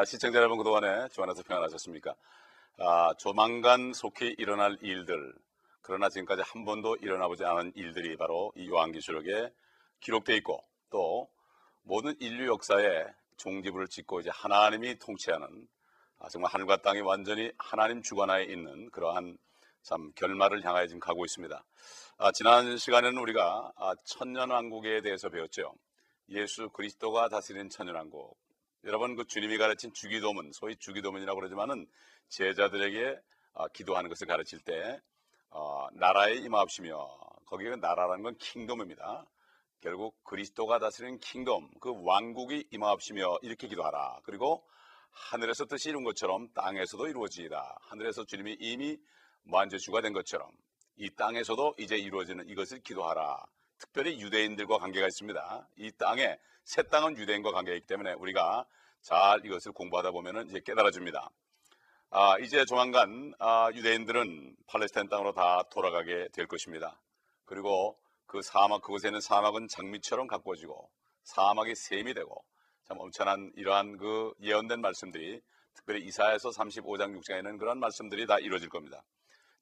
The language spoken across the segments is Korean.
아, 시청자 여러분 그동안에 주안에서 평안하셨습니까? 아, 조만간 속히 일어날 일들 그러나 지금까지 한 번도 일어나보지 않은 일들이 바로 이 요한계시록에 기록되어 있고 또 모든 인류 역사에 종지부를 찍고 이제 하나님이 통치하는 아, 정말 하늘과 땅이 완전히 하나님 주관하에 있는 그러한 참 결말을 향하여 지금 가고 있습니다. 아, 지난 시간에는 우리가 아, 천년왕국에 대해서 배웠죠. 예수 그리스도가 다스리는 천년왕국. 여러분 그 주님이 가르친 주기도문, 소위 주기도문이라고 그러지만은 제자들에게 아, 기도하는 것을 가르칠 때 어, 나라에 임하옵시며 거기에 나라라는 건 킹덤입니다. 결국 그리스도가 다스리는 킹덤, 그 왕국이 임하옵시며 이렇게 기도하라. 그리고 하늘에서 뜻이 이룬 것처럼 땅에서도 이루어지이다. 하늘에서 주님이 이미 만주주가 된 것처럼 이 땅에서도 이제 이루어지는 이것을 기도하라. 특별히 유대인들과 관계가 있습니다. 이 땅에 새 땅은 유대인과 관계가 있기 때문에 우리가 잘 이것을 공부하다 보면 이제 깨달아집니다. 아, 이제 조만간 아, 유대인들은 팔레스타인 땅으로 다 돌아가게 될 것입니다. 그리고 그 사막 그곳에는 사막은 장미처럼 가꿔지고 사막이 샘이 되고 참 엄청난 이러한 그 예언된 말씀들이 특별히 이사에서 35장 6장에는 그런 말씀들이 다 이루어질 겁니다.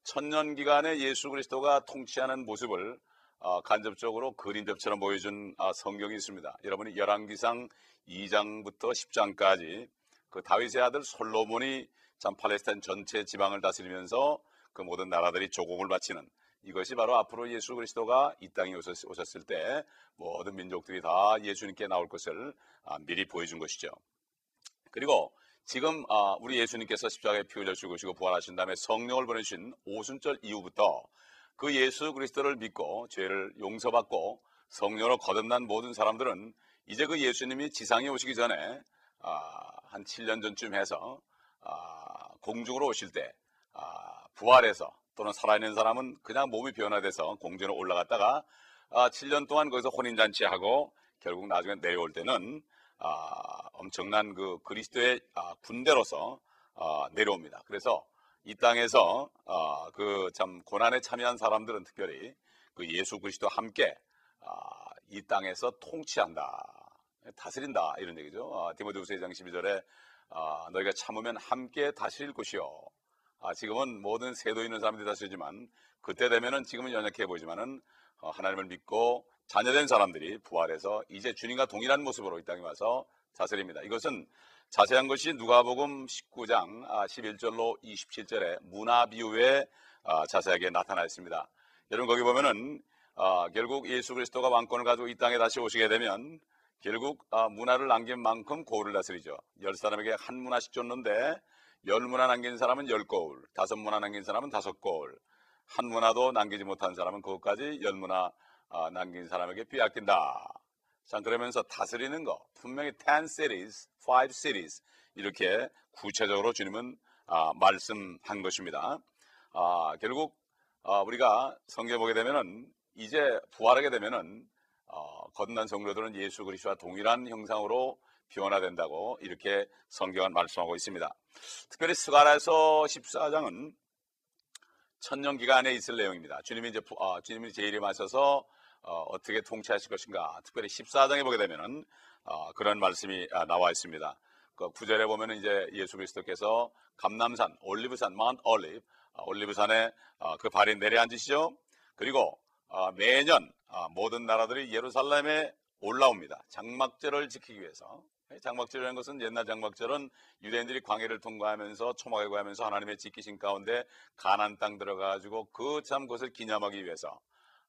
천년 기간에 예수 그리스도가 통치하는 모습을 어, 간접적으로 그림접처럼 보여준 어, 성경이 있습니다. 여러분이 열왕기상 2장부터 10장까지 그 다윗의 아들 솔로몬이 참 팔레스타인 전체 지방을 다스리면서 그 모든 나라들이 조공을 바치는 이것이 바로 앞으로 예수 그리스도가 이 땅에 오셨을 때 모든 민족들이 다 예수님께 나올 것을 아, 미리 보여준 것이죠. 그리고 지금 아, 우리 예수님께서 십자가에 피 흘려 죽으시고 부활하신 다음에 성령을 보내신 오순절 이후부터 그 예수 그리스도를 믿고 죄를 용서받고 성령으로 거듭난 모든 사람들은 이제 그 예수님이 지상에 오시기 전에 아, 한 7년 전쯤 해서 공중으로 오실 때 부활해서 또는 살아있는 사람은 그냥 몸이 변화돼서 공중으로 올라갔다가 7년 동안 거기서 혼인잔치하고 결국 나중에 내려올 때는 아, 엄청난 그 그리스도의 아, 군대로서 아, 내려옵니다. 그래서 이 땅에서 아, 그참 고난에 참여한 사람들은 특별히 그 예수 그리스도와 함께 아, 이 땅에서 통치한다. 다스린다 이런 얘기죠. 아, 디모데후서 2장 12절에 아, 너희가 참으면 함께 다스릴 것이요. 아, 지금은 모든 세도 있는 사람들이 다스리지만 그때 되면은 지금은 연약해 보이지만은 어, 하나님을 믿고 자녀된 사람들이 부활해서 이제 주님과 동일한 모습으로 이 땅에 와서 다스립니다. 이것은 자세한 것이 누가복음 19장 11절로 아, 27절에 문화 비유에 아, 자세하게 나타나 있습니다. 여러분 거기 보면은 아, 결국 예수 그리스도가 왕권을 가지고 이 땅에 다시 오시게 되면 결국 문화를 남긴 만큼 고을을 다스리죠. 열 사람에게 한 문화씩 줬는데 열 문화 남긴 사람은 열 고을, 다섯 문화 남긴 사람은 다섯 고을, 한 문화도 남기지 못한 사람은 그것까지 열 문화 어, 남긴 사람에게 빼앗긴다. 자, 그러면서 다스리는 거 분명히 10 cities, 5 cities 이렇게 구체적으로 주님은 아, 말씀한 것입니다. 아, 결국 아, 우리가 성경 보게 되면은 이제 부활하게 되면은 어, 거듭난 성도들은 예수 그리스도와 동일한 형상으로 변화된다고 이렇게 성경은 말씀하고 있습니다. 특별히 스가라서 14장은 천년 기간에 있을 내용입니다. 주님이 이제 어, 주님이 재림하셔서 어, 떻게 통치하실 것인가. 특별히 14장에 보게 되면은 어, 그런 말씀이 아, 나와 있습니다. 그 9절에 보면은 이제 예수 그리스도께서 감남산, 올리브산, 마운트 올리브, 아, 올리브산에 어, 그 발이 내려앉으시죠. 그리고 어, 매년 어, 모든 나라들이 예루살렘에 올라옵니다. 장막절을 지키기 위해서. 장막절이라는 것은 옛날 장막절은 유대인들이 광해를 통과하면서 초막을 구하면서 하나님의 지키신 가운데 가난 땅 들어가가지고 그참 것을 기념하기 위해서 어,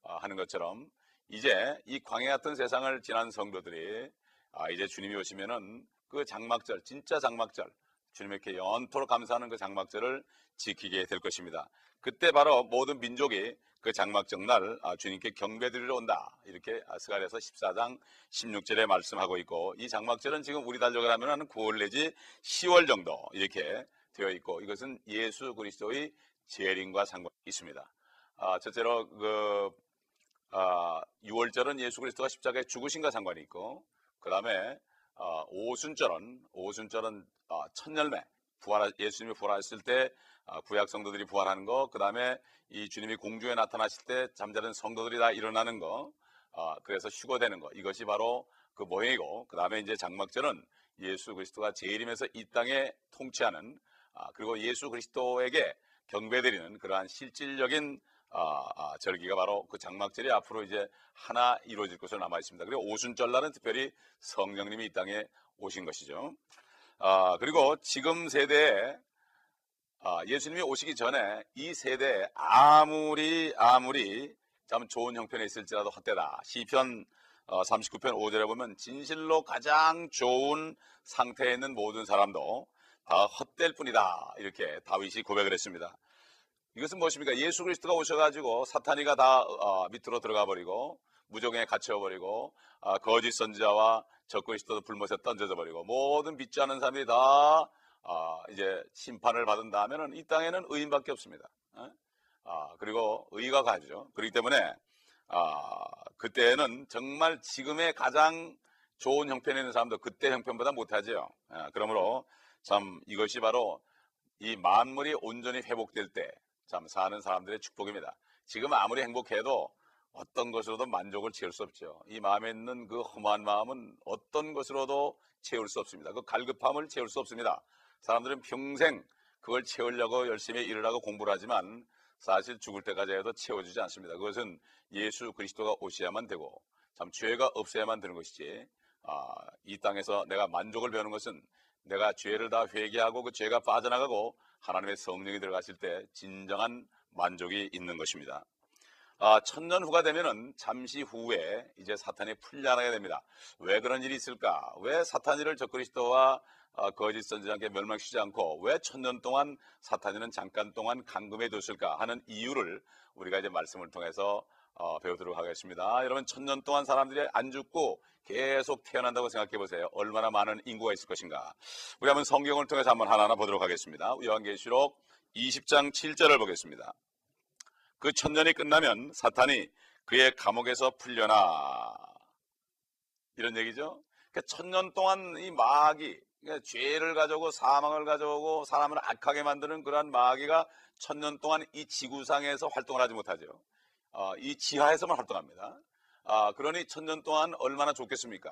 하는 것처럼 이제 이 광해 같은 세상을 지난 성도들이 아, 이제 주님이 오시면은 그 장막절, 진짜 장막절, 주님에게 연토록 감사하는 그 장막절을 지키게 될 것입니다. 그때 바로 모든 민족이 그 장막절 날 아, 주님께 경배드리러 온다. 이렇게 스가랴서 14장 16절에 말씀하고 있고 이 장막절은 지금 우리 달력을 하면 한 9월 내지 10월 정도 이렇게 되어 있고 이것은 예수 그리스도의 재림과 상관이 있습니다. 아, 첫째로 그 아, 6월절은 예수 그리스도가 십자가에 죽으신과 상관이 있고 그 다음에 아, 오순절은 오순절은 아, 첫 열매 부활 예수님이 부활했을 때 아, 구약 성도들이 부활하는 거, 그 다음에 이 주님이 공중에 나타나실 때 잠자는 성도들이 다 일어나는 거, 아, 그래서 휴거되는 거 이것이 바로 그 모형이고 그 다음에 이제 장막절은 예수 그리스도가 재림해서 이 땅에 통치하는 아, 그리고 예수 그리스도에게 경배드리는 그러한 실질적인 아, 아, 절기가 바로 그 장막절이 앞으로 이제 하나 이루어질 것으로 남아 있습니다. 그리고 오순절날은 특별히 성령님이 이 땅에 오신 것이죠. 아, 그리고 지금 세대에 아, 예수님이 오시기 전에 이 세대에 아무리 아무리 참 좋은 형편에 있을지라도 헛되다. 시편 어, 39편 5절에 보면 진실로 가장 좋은 상태에 있는 모든 사람도 다 헛될 뿐이다. 이렇게 다윗이 고백을 했습니다. 이것은 무엇입니까? 예수 그리스도가 오셔가지고 사탄이가 다 어, 밑으로 들어가 버리고 무정에 갇혀 버리고 어, 거짓 선지자와 적그리스도도 불못에 던져져 버리고 모든 믿지 않는 사람들이 다 어, 이제 심판을 받은 다음에는 이 땅에는 의인밖에 없습니다. 어? 아, 그리고 의가 가죠. 그렇기 때문에 아, 그때는 정말 지금의 가장 좋은 형편에 있는 사람도 그때 형편보다 못하죠. 아, 그러므로 참 이것이 바로 이 만물이 온전히 회복될 때 참 사는 사람들의 축복입니다. 지금 아무리 행복해도 어떤 것으로도 만족을 채울 수 없죠. 이 마음에 있는 그 험한 마음은 어떤 것으로도 채울 수 없습니다. 그 갈급함을 채울 수 없습니다. 사람들은 평생 그걸 채우려고 열심히 일을 하고 공부를 하지만 사실 죽을 때까지 해도 채워주지 않습니다. 그것은 예수 그리스도가 오셔야만 되고 참 죄가 없어야만 되는 것이지 아, 이 땅에서 내가 만족을 배우는 것은 내가 죄를 다 회개하고 그 죄가 빠져나가고 하나님의 성령이 들어갔을 때 진정한 만족이 있는 것입니다. 아, 천년 후가 되면은 잠시 후에 이제 사탄이 풀려나게 됩니다. 왜 그런 일이 있을까? 왜 사탄이를 적그리스도와 어, 거짓 선지자께 멸망시키지 않고 왜 천년 동안 사탄이는 잠깐 동안 감금해 뒀을까 하는 이유를 우리가 이제 말씀을 통해서 어, 배우도록 하겠습니다. 여러분 천년 동안 사람들이 안 죽고 계속 태어난다고 생각해 보세요. 얼마나 많은 인구가 있을 것인가. 우리 한번 성경을 통해서 한번 하나하나 보도록 하겠습니다. 요한계시록 20장 7절을 보겠습니다. 그 천년이 끝나면 사탄이 그의 감옥에서 풀려나 이런 얘기죠. 그러니까 천년 동안 이 마귀 그러니까 죄를 가져오고 사망을 가져오고 사람을 악하게 만드는 그러한 마귀가 천년 동안 이 지구상에서 활동을 하지 못하죠. 어, 이 지하에서만 활동합니다. 아, 그러니 천년 동안 얼마나 좋겠습니까?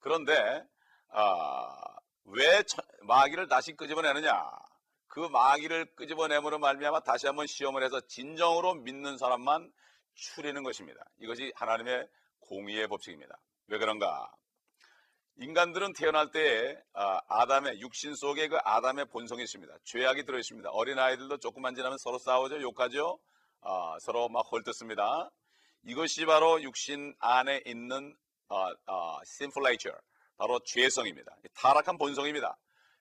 그런데 아, 왜 천, 마귀를 다시 끄집어내느냐? 그 마귀를 끄집어내므로 말미암아 다시 한번 시험을 해서 진정으로 믿는 사람만 추리는 것입니다. 이것이 하나님의 공의의 법칙입니다. 왜 그런가? 인간들은 태어날 때 아, 아담의 육신 속에 그 아담의 본성이 있습니다. 죄악이 들어 있습니다. 어린 아이들도 조금만 지나면 서로 싸우죠, 욕하죠, 아, 서로 막 헐뜯습니다. 이것이 바로 육신 안에 있는 아, 아, sinful 바로 죄성입니다. 타락한 본성입니다.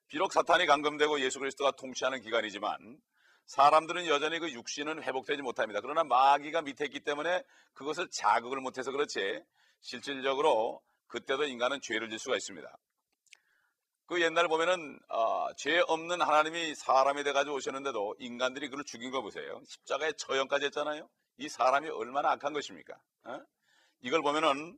비록 사탄이 감금되고 예수 그리스도가 통치하는 기간이지만 사람들은 여전히 그 육신은 회복되지 못합니다. 그러나 마귀가 밑에 있기 때문에 그것을 자극을 못해서 그렇지 실질적으로 그때도 인간은 죄를 질 수가 있습니다. 그 옛날 보면은 어, 죄 없는 하나님이 사람이 돼가지고 오셨는데도 인간들이 그를 죽인 거 보세요. 십자가에 처형까지 했잖아요. 이 사람이 얼마나 악한 것입니까? 어? 이걸 보면은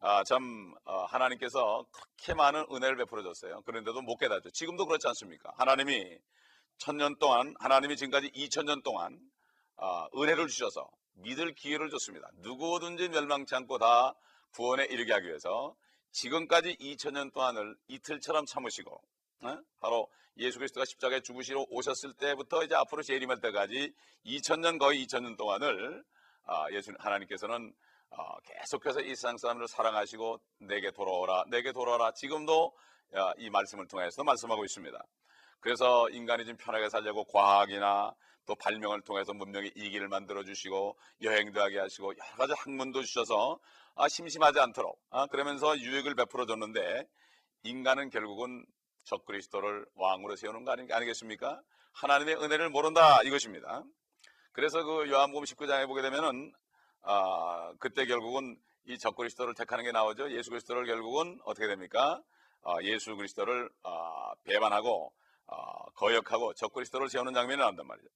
아, 참 어, 하나님께서 그렇게 많은 은혜를 베풀어 줬어요. 그런데도 못 깨닫죠. 지금도 그렇지 않습니까? 하나님이 천년 동안 하나님이 지금까지 이천 년 동안 어, 은혜를 주셔서 믿을 기회를 줬습니다. 누구든지 멸망치 않고 다 구원에 이르게 하기 위해서 지금까지 2000년 동안을 이틀처럼 참으시고 어? 바로 예수 그리스도가 십자가에 죽으시러 오셨을 때부터 이제 앞으로 재림할 때까지 2000년 거의 2000년 동안을 아, 예수 하나님께서는 어, 계속해서 이 세상 사람들을 사랑하시고 내게 돌아오라 내게 돌아오라 지금도 이 말씀을 통해서 말씀하고 있습니다. 그래서 인간이 좀 편하게 살려고 과학이나 또 발명을 통해서 문명의 이기를 만들어 주시고 여행도 하게 하시고 여러 가지 학문도 주셔서 아, 심심하지 않도록 아, 그러면서 유익을 베풀어 줬는데 인간은 결국은 적그리스도를 왕으로 세우는 거 아니, 아니겠습니까? 하나님의 은혜를 모른다 이것입니다. 그래서 그 요한복음 19장에 보게 되면은 아, 그때 결국은 이 적그리스도를 택하는 게 나오죠. 예수 그리스도를 결국은 어떻게 됩니까? 아, 예수 그리스도를 아, 배반하고 아, 거역하고 적그리스도를 세우는 장면이 나온단 말이죠.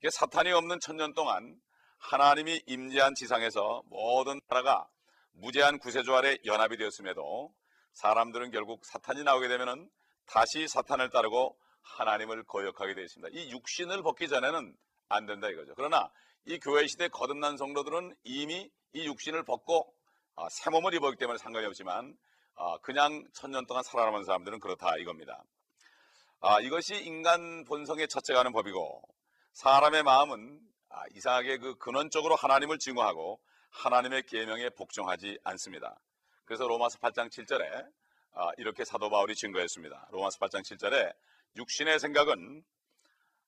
이게 사탄이 없는 천년 동안 하나님이 임재한 지상에서 모든 나라가 무제한 구세주 아래 연합이 되었음에도 사람들은 결국 사탄이 나오게 되면은 다시 사탄을 따르고 하나님을 거역하게 되어 있습니다. 이 육신을 벗기 전에는 안 된다 이거죠. 그러나 이 교회 시대 거듭난 성도들은 이미 이 육신을 벗고 아, 새 몸을 입었기 때문에 상관이 없지만 아, 그냥 천년 동안 살아남은 사람들은 그렇다 이겁니다. 아, 이것이 인간 본성의 첫째가 하는 법이고 사람의 마음은 아, 이상하게 그 근원적으로 하나님을 증오하고 하나님의 계명에 복종하지 않습니다. 그래서 로마서 8장 7절에 아, 이렇게 사도 바울이 증거했습니다. 로마서 8장 7절에 육신의 생각은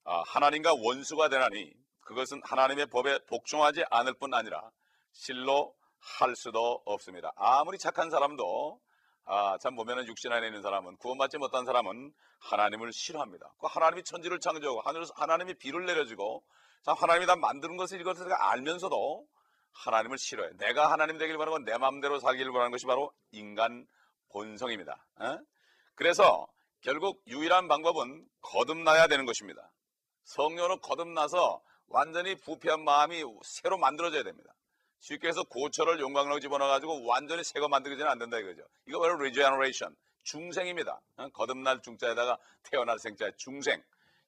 아, 하나님과 원수가 되나니 그것은 하나님의 법에 복종하지 않을 뿐 아니라 실로 할 수도 없습니다. 아무리 착한 사람도 아, 참 보면은 육신 안에 있는 사람은 구원받지 못한 사람은 하나님을 싫어합니다. 그 하나님이 천지를 창조하고 하늘에서 하나님이 비를 내려주고 참 하나님이 다 만드는 것을 이것을 알면서도 하나님을 싫어해. 내가 하나님 되길 바라고 내 마음대로 살기를 바라는 것이 바로 인간 본성입니다. 에? 그래서 결국 유일한 방법은 거듭나야 되는 것입니다. 성령으로 거듭나서 완전히 부패한 마음이 새로 만들어져야 됩니다. 쉽게 해서 고철을 용광로 집어넣어가지고 완전히 새거 만들기는 안 된다 이거죠. 이거 바로 regeneration, 중생입니다. 어? 거듭날 중자에다가 태어날 생자 중생.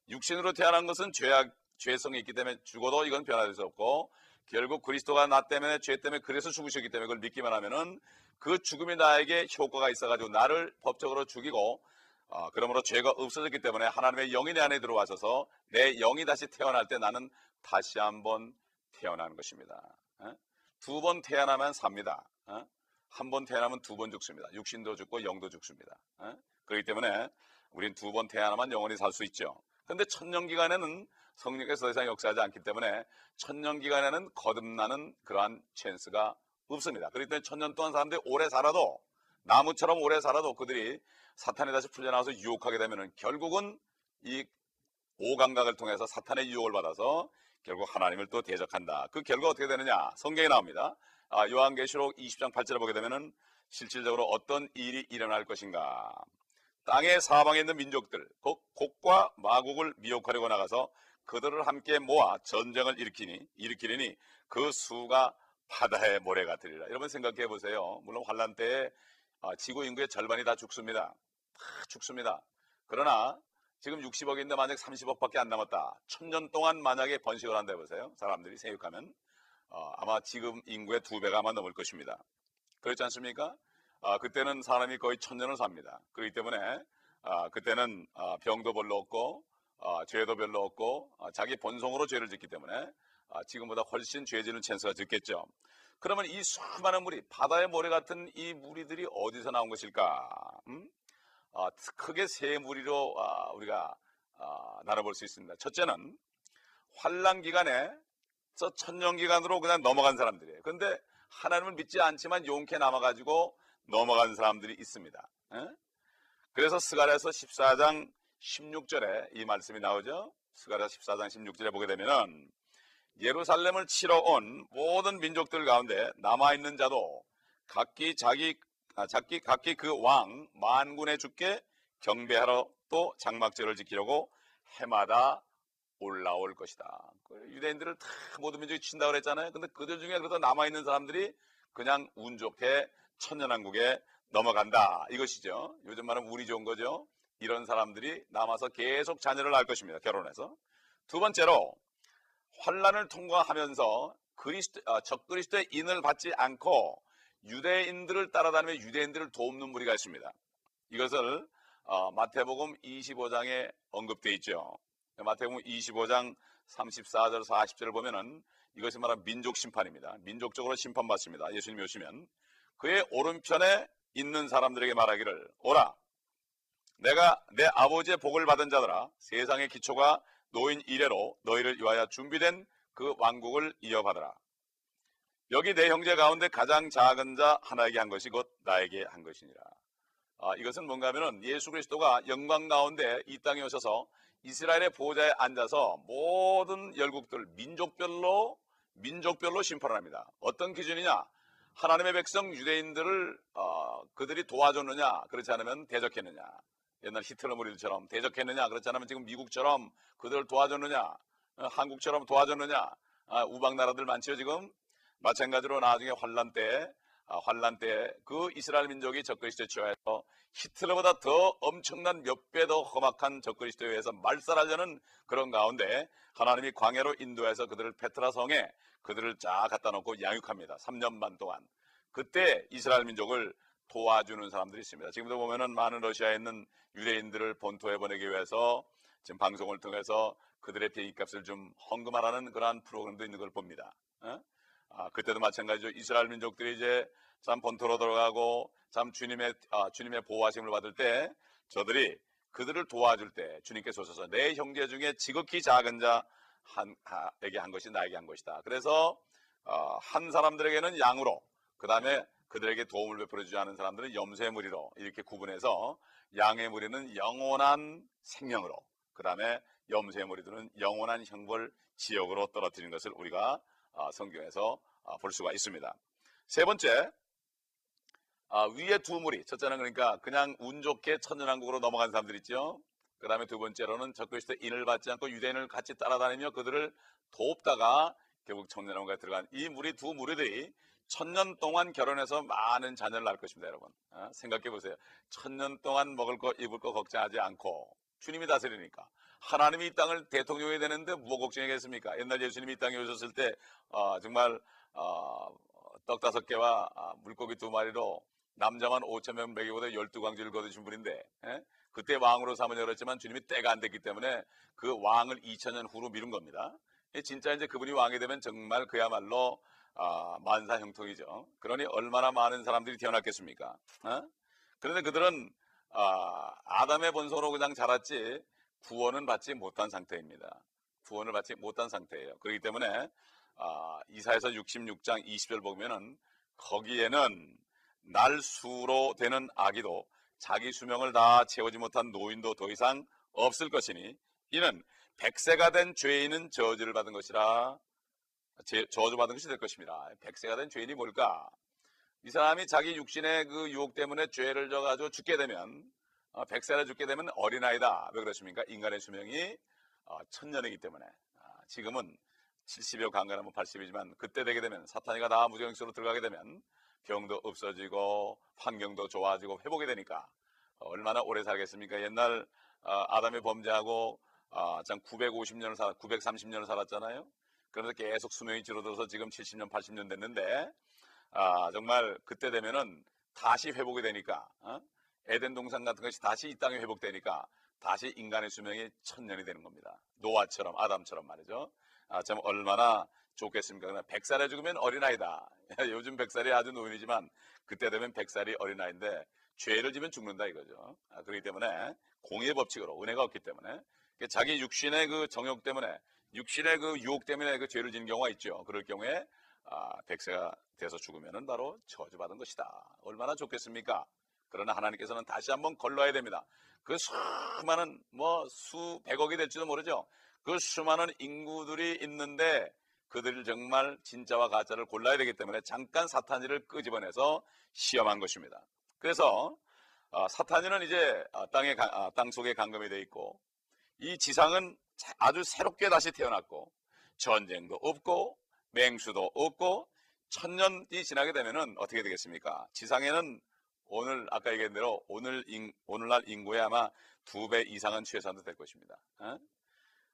육신으로 태어난 것은 죄악, 죄성이 있기 때문에 죽어도 이건 변화될 수 없고 결국 그리스도가 나 때문에 죄 때문에 그래서 죽으셨기 때문에 그걸 믿기만 하면은 그 죽음이 나에게 효과가 있어가지고 나를 법적으로 죽이고 어, 그러므로 죄가 없어졌기 때문에 하나님의 영이 내 안에 들어와셔서 내 영이 다시 태어날 때 나는 다시 한번 태어나는 것입니다. 두 번 태어나면 삽니다. 어? 한번 태어나면 두 번 죽습니다. 육신도 죽고 영도 죽습니다. 어? 그렇기 때문에 우린 두 번 태어나면 영원히 살 수 있죠. 그런데 천년 기간에는 성령께서 더 이상 역사하지 않기 때문에 천년 기간에는 거듭나는 그러한 찬스가 없습니다. 그렇기 때문에 천년 동안 사람들이 오래 살아도 나무처럼 오래 살아도 그들이 사탄이 다시 풀려나와서 유혹하게 되면 결국은 이 오감각을 통해서 사탄의 유혹을 받아서 결국 하나님을 또 대적한다. 그 결과 어떻게 되느냐? 성경에 나옵니다. 아, 요한계시록 20장 8절에 보게 되면은 실질적으로 어떤 일이 일어날 것인가? 땅의 사방에 있는 민족들, 곧 곡과 마국을 미혹하려고 나가서 그들을 함께 모아 전쟁을 일으키니 일으키리니 그 수가 바다의 모래가 되리라. 여러분 생각해 보세요. 물론 환란 때에 아, 지구 인구의 절반이 다 죽습니다. 다 죽습니다. 그러나 지금 60억인데 만약 30억밖에 안 남았다. 천년 동안 만약에 번식을 한다 해보세요. 사람들이 생육하면 어, 아마 지금 인구의 두 배가 아마 넘을 것입니다. 그렇지 않습니까? 아, 그때는 사람이 거의 천년을 삽니다. 그렇기 때문에 아, 그때는 아, 병도 별로 없고 아, 죄도 별로 없고 아, 자기 본성으로 죄를 짓기 때문에 아, 지금보다 훨씬 죄 지는 찬스가 적겠죠. 그러면 이 수많은 물이 바다의 모래 같은 이 무리들이 어디서 나온 것일까? 음? 아, 크게 세 무리로 아, 우리가 아, 나눠볼 수 있습니다. 첫째는 환란 기간에 저 천년 기간으로 그냥 넘어간 사람들이에요. 그런데 하나님을 믿지 않지만 용케 남아가지고 넘어간 사람들이 있습니다. 에? 그래서 스가랴서 14장 16절에 이 말씀이 나오죠. 스가랴 14장 16절에 보게 되면은 예루살렘을 치러 온 모든 민족들 가운데 남아 있는 자도 각기 자기 아, 각기 각기 그 왕 만군의 주께 경배하러 또 장막절을 지키려고 해마다 올라올 것이다. 그 유대인들을 다 모든 민족이 친다 그랬잖아요. 근데 그들 중에 그래도 남아 있는 사람들이 그냥 운 좋게 천년왕국에 넘어간다 이것이죠. 요즘 말은 운이 좋은 거죠. 이런 사람들이 남아서 계속 자녀를 낳을 것입니다. 결혼해서 두 번째로 환란을 통과하면서 그리스도 어, 적그리스도의 인을 받지 않고 유대인들을 따라다니며 유대인들을 돕는 무리가 있습니다. 이것을 어, 마태복음 25장에 언급되어 있죠. 마태복음 25장 34절 40절을 보면은 이것이 말하는 민족 심판입니다. 민족적으로 심판받습니다. 예수님이 오시면 그의 오른편에 있는 사람들에게 말하기를 오라 내가 내 아버지의 복을 받은 자들아 세상의 기초가 노인 이래로 너희를 위하여 준비된 그 왕국을 이어받으라. 여기 내 형제 가운데 가장 작은 자 하나에게 한 것이 곧 나에게 한 것이니라. 아, 이것은 뭔가 하면은 예수 그리스도가 영광 가운데 이 땅에 오셔서 이스라엘의 보호자에 앉아서 모든 열국들 민족별로 민족별로 심판을 합니다. 어떤 기준이냐? 하나님의 백성 유대인들을 어, 그들이 도와줬느냐 그렇지 않으면 대적했느냐 옛날 히틀러 무리들처럼 대적했느냐 그렇지 않으면 지금 미국처럼 그들을 도와줬느냐 어, 한국처럼 도와줬느냐 아, 우방 나라들 많지요 지금 마찬가지로 나중에 환란 때 아, 환란 때 그 이스라엘 민족이 적그리스도에 취하여서 히틀러보다 더 엄청난 몇 배 더 험악한 적그리스도에 의해서 말살하려는 그런 가운데 하나님이 광야로 인도해서 그들을 페트라 성에 그들을 쫙 갖다 놓고 양육합니다. 3년 반 동안. 그때 이스라엘 민족을 도와주는 사람들이 있습니다. 지금도 보면은 많은 러시아에 있는 유대인들을 본토에 보내기 위해서 지금 방송을 통해서 그들의 비행값을 좀 헌금하라는 그러한 프로그램도 있는 걸 봅니다. 어? 아, 그때도 마찬가지죠. 이스라엘 민족들이 이제 참 본토로 들어가고 참 주님의 아, 주님의 보호하심을 받을 때 저들이 그들을 도와줄 때 주님께서 오셔서 내 형제 중에 지극히 작은 자 한, 에게 한 것이 나에게 한 것이다. 그래서 어, 한 사람들에게는 양으로 그 다음에 그들에게 도움을 베풀어 주지 않은 사람들은 염소의 무리로 이렇게 구분해서 양의 무리는 영원한 생명으로 그 다음에 염소의 무리들은 영원한 형벌 지역으로 떨어뜨린 것을 우리가 어, 성경에서 어, 볼 수가 있습니다. 세 번째 아, 위에 두 무리 첫째는 그러니까 그냥 운 좋게 천년왕국으로 넘어간 사람들 있죠. 그 다음에 두 번째로는 적그리스도 인을 받지 않고 유대인을 같이 따라다니며 그들을 돕다가 결국 천년왕국에 들어간 이 무리 두 무리들이 천년 동안 결혼해서 많은 자녀를 낳을 것입니다, 여러분. 어? 생각해 보세요. 천년 동안 먹을 거, 입을 거 걱정하지 않고 주님이 다스리니까 하나님이 이 땅을 대통령이 되는데 뭐 걱정이겠습니까? 옛날 예수님이 이 땅에 오셨을 때 어, 정말 어, 떡 다섯 개와 아, 물고기 두 마리로 남자만 5천 명 먹이보다 열두 광주를 거두신 분인데 에? 예? 그때 왕으로 삼으려 그랬지만 주님이 때가 안 됐기 때문에 그 왕을 2천 년 후로 미룬 겁니다. 진짜 이제 그분이 왕이 되면 정말 그야말로 아, 만사 형통이죠. 그러니 얼마나 많은 사람들이 태어났겠습니까? 어? 그런데 그들은 아, 아담의 본성으로 그냥 자랐지 구원은 받지 못한 상태입니다. 구원을 받지 못한 상태예요. 그렇기 때문에 아, 이사에서 66장 20절 보면은 거기에는 날 수로 되는 아기도 자기 수명을 다 채우지 못한 노인도 더 이상 없을 것이니 이는 백세가 된 죄인은 저주를 받은 것이라 저주받은 것이 될 것입니다. 백세가 된 죄인이 뭘까? 이 사람이 자기 육신의 그 유혹 때문에 죄를 져가지고 죽게 되면 어, 백세를 죽게 되면 어린아이다. 왜 그렇습니까? 인간의 수명이 어, 천년이기 때문에 아, 지금은 70여 강간하면 80이지만 그때 되게 되면 사탄이가 다 무정수로 들어가게 되면 병도 없어지고 환경도 좋아지고 회복이 되니까 얼마나 오래 살겠습니까? 옛날 어, 아담의 범죄하고 어, 참 950년을 살, 930년을 살았잖아요. 그래서 계속 수명이 줄어들어서 지금 70년, 80년 됐는데 아, 정말 그때 되면은 다시 회복이 되니까 어? 에덴 동산 같은 것이 다시 이 땅에 회복되니까 다시 인간의 수명이 천년이 되는 겁니다. 노아처럼 아담처럼 말이죠. 아, 참 얼마나 좋겠습니까? 그러나 100살에 죽으면 어린아이다. 요즘 100살이 아주 노인이지만 그때 되면 100살이 어린아이인데 죄를 지면 죽는다 이거죠. 아, 그렇기 때문에 공의 법칙으로 은혜가 없기 때문에 자기 육신의 그 정욕 때문에 육신의 그 유혹 때문에 그 죄를 지는 경우가 있죠. 그럴 경우에 아, 100세가 돼서 죽으면 바로 저주받은 것이다. 얼마나 좋겠습니까? 그러나 하나님께서는 다시 한번 걸러야 됩니다. 그 수많은 뭐 수백억이 될지도 모르죠. 그 수많은 인구들이 있는데 그들을 정말 진짜와 가짜를 골라야 되기 때문에 잠깐 사탄이를 끄집어내서 시험한 것입니다. 그래서 어, 사탄이는 이제 어, 땅에 어, 땅 속에 감금이 되어 있고 이 지상은 아주 새롭게 다시 태어났고 전쟁도 없고 맹수도 없고 천년이 지나게 되면은 어떻게 되겠습니까? 지상에는 오늘 아까 얘기한 대로 오늘 인, 오늘날 인구의 아마 두 배 이상은 최소한도 될 것입니다. 어?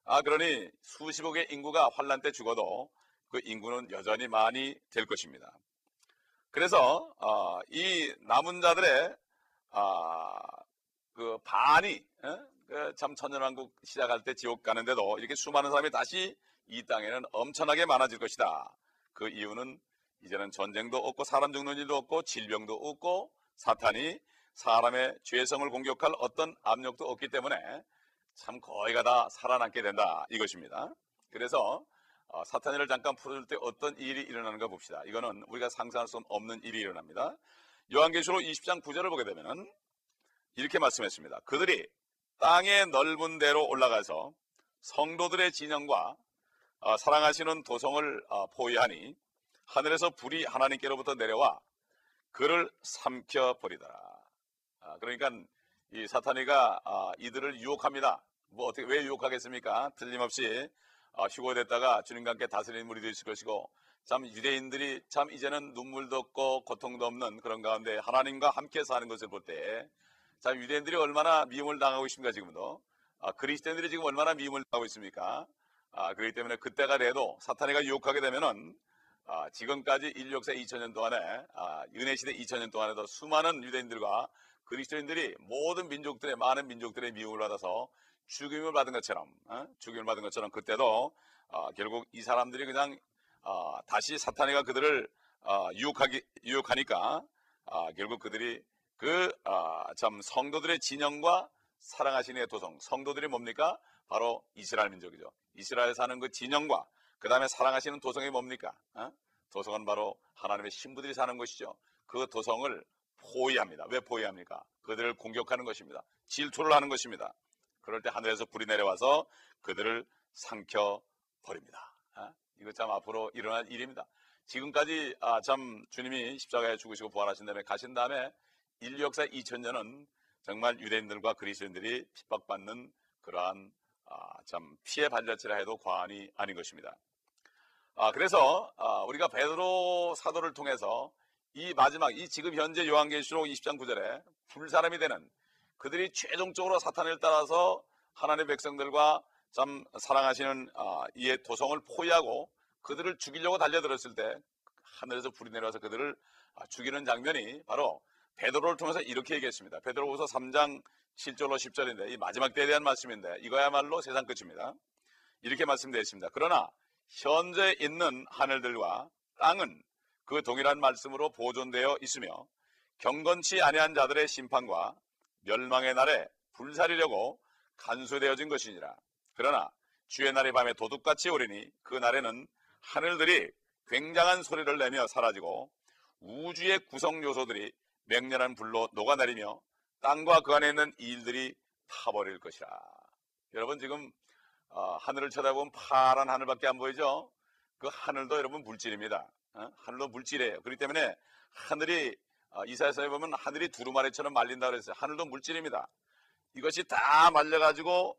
아 그러니 수십억의 인구가 환란 때 죽어도 그 인구는 여전히 많이 될 것입니다. 그래서 어, 이 남은 자들의 어, 그 반이 어? 그참 천년왕국 시작할 때 지옥 가는데도 이렇게 수많은 사람이 다시 이 땅에는 엄청나게 많아질 것이다. 그 이유는 이제는 전쟁도 없고 사람 죽는 일도 없고 질병도 없고 사탄이 사람의 죄성을 공격할 어떤 압력도 없기 때문에 참 거의가 다 살아남게 된다 이것입니다. 그래서 어, 사탄이를 잠깐 풀어줄 때 어떤 일이 일어나는가 봅시다. 이거는 우리가 상상할 수 없는 일이 일어납니다. 요한계시록 20장 9절을 보게 되면 이렇게 말씀했습니다. 그들이 땅의 넓은 데로 올라가서 성도들의 진영과 어, 사랑하시는 도성을 어, 포위하니 하늘에서 불이 하나님께로부터 내려와 그를 삼켜 버리더라. 아, 그러니까 이 사탄이가 아, 이들을 유혹합니다. 뭐 어떻게 왜 유혹하겠습니까? 틀림없이 아, 휴거됐다가 주님과 함께 다스리는 무리도 있을 것이고 참 유대인들이 참 이제는 눈물도 없고 고통도 없는 그런 가운데 하나님과 함께 사는 것을 볼때 자, 유대인들이 얼마나 미움을 당하고 있습니까, 지금도? 아, 그리스도인들이 지금 얼마나 미움을 당하고 있습니까? 아, 그렇기 때문에 그때가 돼도 사탄이가 유혹하게 되면은 아, 지금까지 인류 역사 2000년 동안에 아, 은혜 시대 2000년 동안에도 수많은 유대인들과 그리스도인들이 모든 민족들의 많은 민족들의 미움을 받아서 죽임을 받은 것처럼 어? 죽임을 받은 것처럼 그때도 어, 결국 이 사람들이 그냥 어, 다시 사탄이가 그들을 어, 유혹하기 유혹하니까 어, 결국 그들이 그 참 성도들의 진영과 사랑하시는 의 도성 성도들이 뭡니까 바로 이스라엘 민족이죠 이스라엘 사는 그 진영과 그 다음에 사랑하시는 도성이 뭡니까 어? 도성은 바로 하나님의 신부들이 사는 것이죠 그 도성을 포위합니다 왜 포위합니까 그들을 공격하는 것입니다 질투를 하는 것입니다 그럴 때 하늘에서 불이 내려와서 그들을 삼켜 버립니다. 아? 이거 참 앞으로 일어날 일입니다. 지금까지 아, 참 주님이 십자가에 죽으시고 부활하신 다음에 가신 다음에 인류 역사 2000년은 정말 유대인들과 그리스도인들이 핍박받는 그러한 아, 참 피해 발자취라 해도 과언이 아닌 것입니다. 아, 그래서 아, 우리가 베드로 사도를 통해서 이 마지막 이 지금 현재 요한계시록 20장 9절에 불사람이 되는 그들이 최종적으로 사탄을 따라서 하나님의 백성들과 참 사랑하시는 아, 이의 도성을 포위하고 그들을 죽이려고 달려들었을 때 하늘에서 불이 내려와서 그들을 아, 죽이는 장면이 바로 베드로를 통해서 이렇게 얘기했습니다. 베드로후서 3장 7절로 10절인데 이 마지막 때에 대한 말씀인데 이거야말로 세상 끝입니다. 이렇게 말씀되어 있습니다. 그러나 현재 있는 하늘들과 땅은 그 동일한 말씀으로 보존되어 있으며 경건치 아니한 자들의 심판과 멸망의 날에 불사리려고 간수되어진 것이니라. 그러나 주의 날의 밤에 도둑같이 오리니 그 날에는 하늘들이 굉장한 소리를 내며 사라지고 우주의 구성 요소들이 맹렬한 불로 녹아내리며 땅과 그 안에 있는 일들이 타버릴 것이라. 여러분 지금 어, 하늘을 쳐다보면 파란 하늘밖에 안 보이죠? 그 하늘도 여러분 물질입니다. 어? 하늘도 물질이에요. 그렇기 때문에 하늘이 어, 이사야서에 보면 하늘이 두루마리처럼 말린다 그랬어요. 하늘도 물질입니다. 이것이 다 말려가지고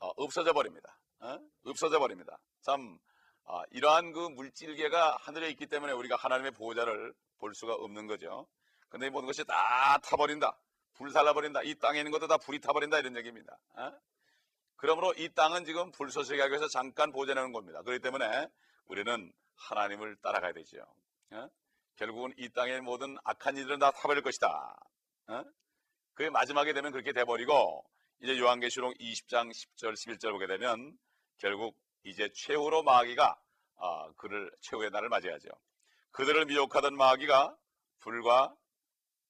어, 없어져 버립니다. 어? 없어져 버립니다. 참 어, 이러한 그 물질계가 하늘에 있기 때문에 우리가 하나님의 보호자를 볼 수가 없는 거죠. 근데 이 모든 것이 다 타버린다. 불살라버린다. 이 땅에 있는 것도 다 불이 타버린다. 이런 얘기입니다. 어? 그러므로 이 땅은 지금 불쏘시게 하기 위해서 잠깐 보존하는 겁니다. 그렇기 때문에 우리는 하나님을 따라가야 되죠. 어? 결국은 이 땅의 모든 악한 일들은 다 타버릴 것이다. 어? 그게 마지막에 되면 그렇게 돼버리고 이제 요한계시록 20장 10절 11절 보게 되면 결국 이제 최후로 마귀가 어, 그를 최후의 날을 맞이하죠. 그들을 미혹하던 마귀가 불과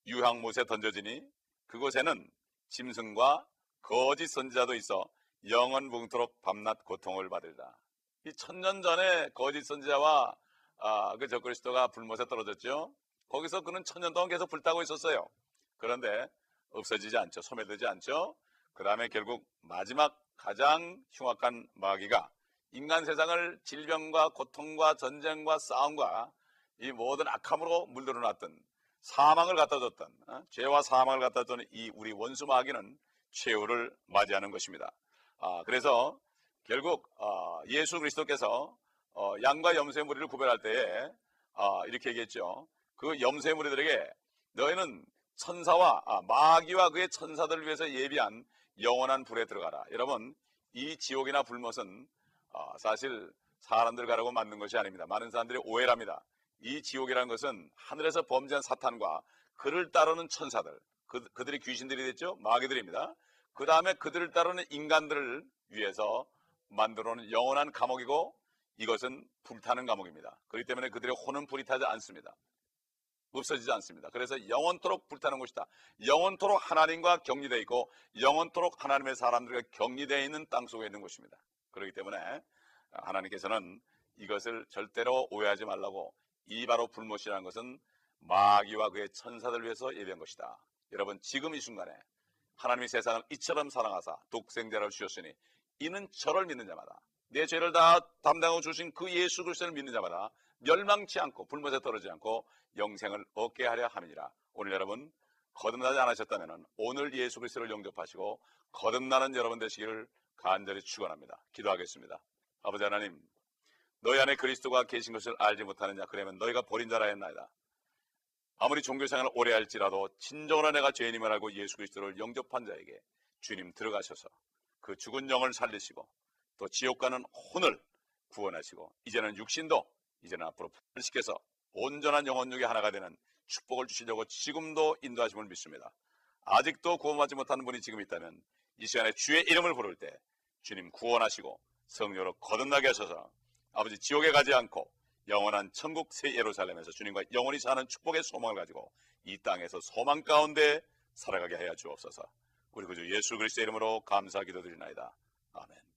유황못에 던져지니 그곳에는 짐승과 거짓 선지자도 있어 영원 붕토록 밤낮 고통을 받으리라. 이 천년 전에 거짓 선지자와 아, 그 적그리스도가 불못에 떨어졌죠. 거기서 그는 천년 동안 계속 불타고 있었어요. 그런데 없어지지 않죠. 소멸되지 않죠. 그 다음에 결국 마지막 가장 흉악한 마귀가 인간 세상을 질병과 고통과 전쟁과 싸움과 이 모든 악함으로 물들어 놨던 사망을 갖다 줬던 어? 죄와 사망을 갖다 줬던 이 우리 원수 마귀는 최후를 맞이하는 것입니다. 아, 그래서 결국 어, 예수 그리스도께서 어, 양과 염소의 무리를 구별할 때에 어, 이렇게 얘기했죠. 그 염소의 무리들에게 너희는 천사와 아, 마귀와 그의 천사들을 위해서 예비한 영원한 불에 들어가라. 여러분 이 지옥이나 불못은 어, 사실 사람들 가라고 만든 것이 아닙니다. 많은 사람들이 오해랍니다. 이 지옥이라는 것은 하늘에서 범죄한 사탄과 그를 따르는 천사들, 그, 그들이 귀신들이 됐죠? 마귀들입니다. 그 다음에 그들을 따르는 인간들을 위해서 만들어 놓은 영원한 감옥이고 이것은 불타는 감옥입니다. 그렇기 때문에 그들의 혼은 불이 타지 않습니다. 없어지지 않습니다. 그래서 영원토록 불타는 곳이다. 영원토록 하나님과 격리되어 있고 영원토록 하나님의 사람들과 격리되어 있는 땅 속에 있는 곳입니다. 그렇기 때문에 하나님께서는 이것을 절대로 오해하지 말라고 이 바로 불못이라는 것은 마귀와 그의 천사들 위해서 예비한 것이다. 여러분 지금 이 순간에 하나님이 세상을 이처럼 사랑하사 독생자를 주셨으니 이는 저를 믿는 자마다 내 죄를 다 담당하고 주신 그 예수 그리스도를 믿는 자마다 멸망치 않고 불못에 떨어지지 않고 영생을 얻게 하려 함이니라. 오늘 여러분 거듭나지 않으셨다면 오늘 예수 그리스도를 영접하시고 거듭나는 여러분 되시기를 간절히 축원합니다. 기도하겠습니다. 아버지 하나님, 너희 안에 그리스도가 계신 것을 알지 못하느냐? 그러면 너희가 버린 자라 했나이다. 아무리 종교생활을 오래 할지라도 진정으로 내가 죄인임을 알고 예수 그리스도를 영접한 자에게 주님 들어가셔서 그 죽은 영을 살리시고 또 지옥 가는 혼을 구원하시고 이제는 육신도 이제는 앞으로 분시켜서 온전한 영혼육이 하나가 되는 축복을 주시려고 지금도 인도하심을 믿습니다. 아직도 구원받지 못하는 분이 지금 있다면 이 시간에 주의 이름을 부를 때 주님 구원하시고 성령으로 거듭나게 하셔서 아버지 지옥에 가지 않고 영원한 천국 새 예루살렘에서 주님과 영원히 사는 축복의 소망을 가지고 이 땅에서 소망 가운데 살아가게 하여 주옵소서. 우리 구주 예수 그리스도의 이름으로 감사 기도드리나이다. 아멘.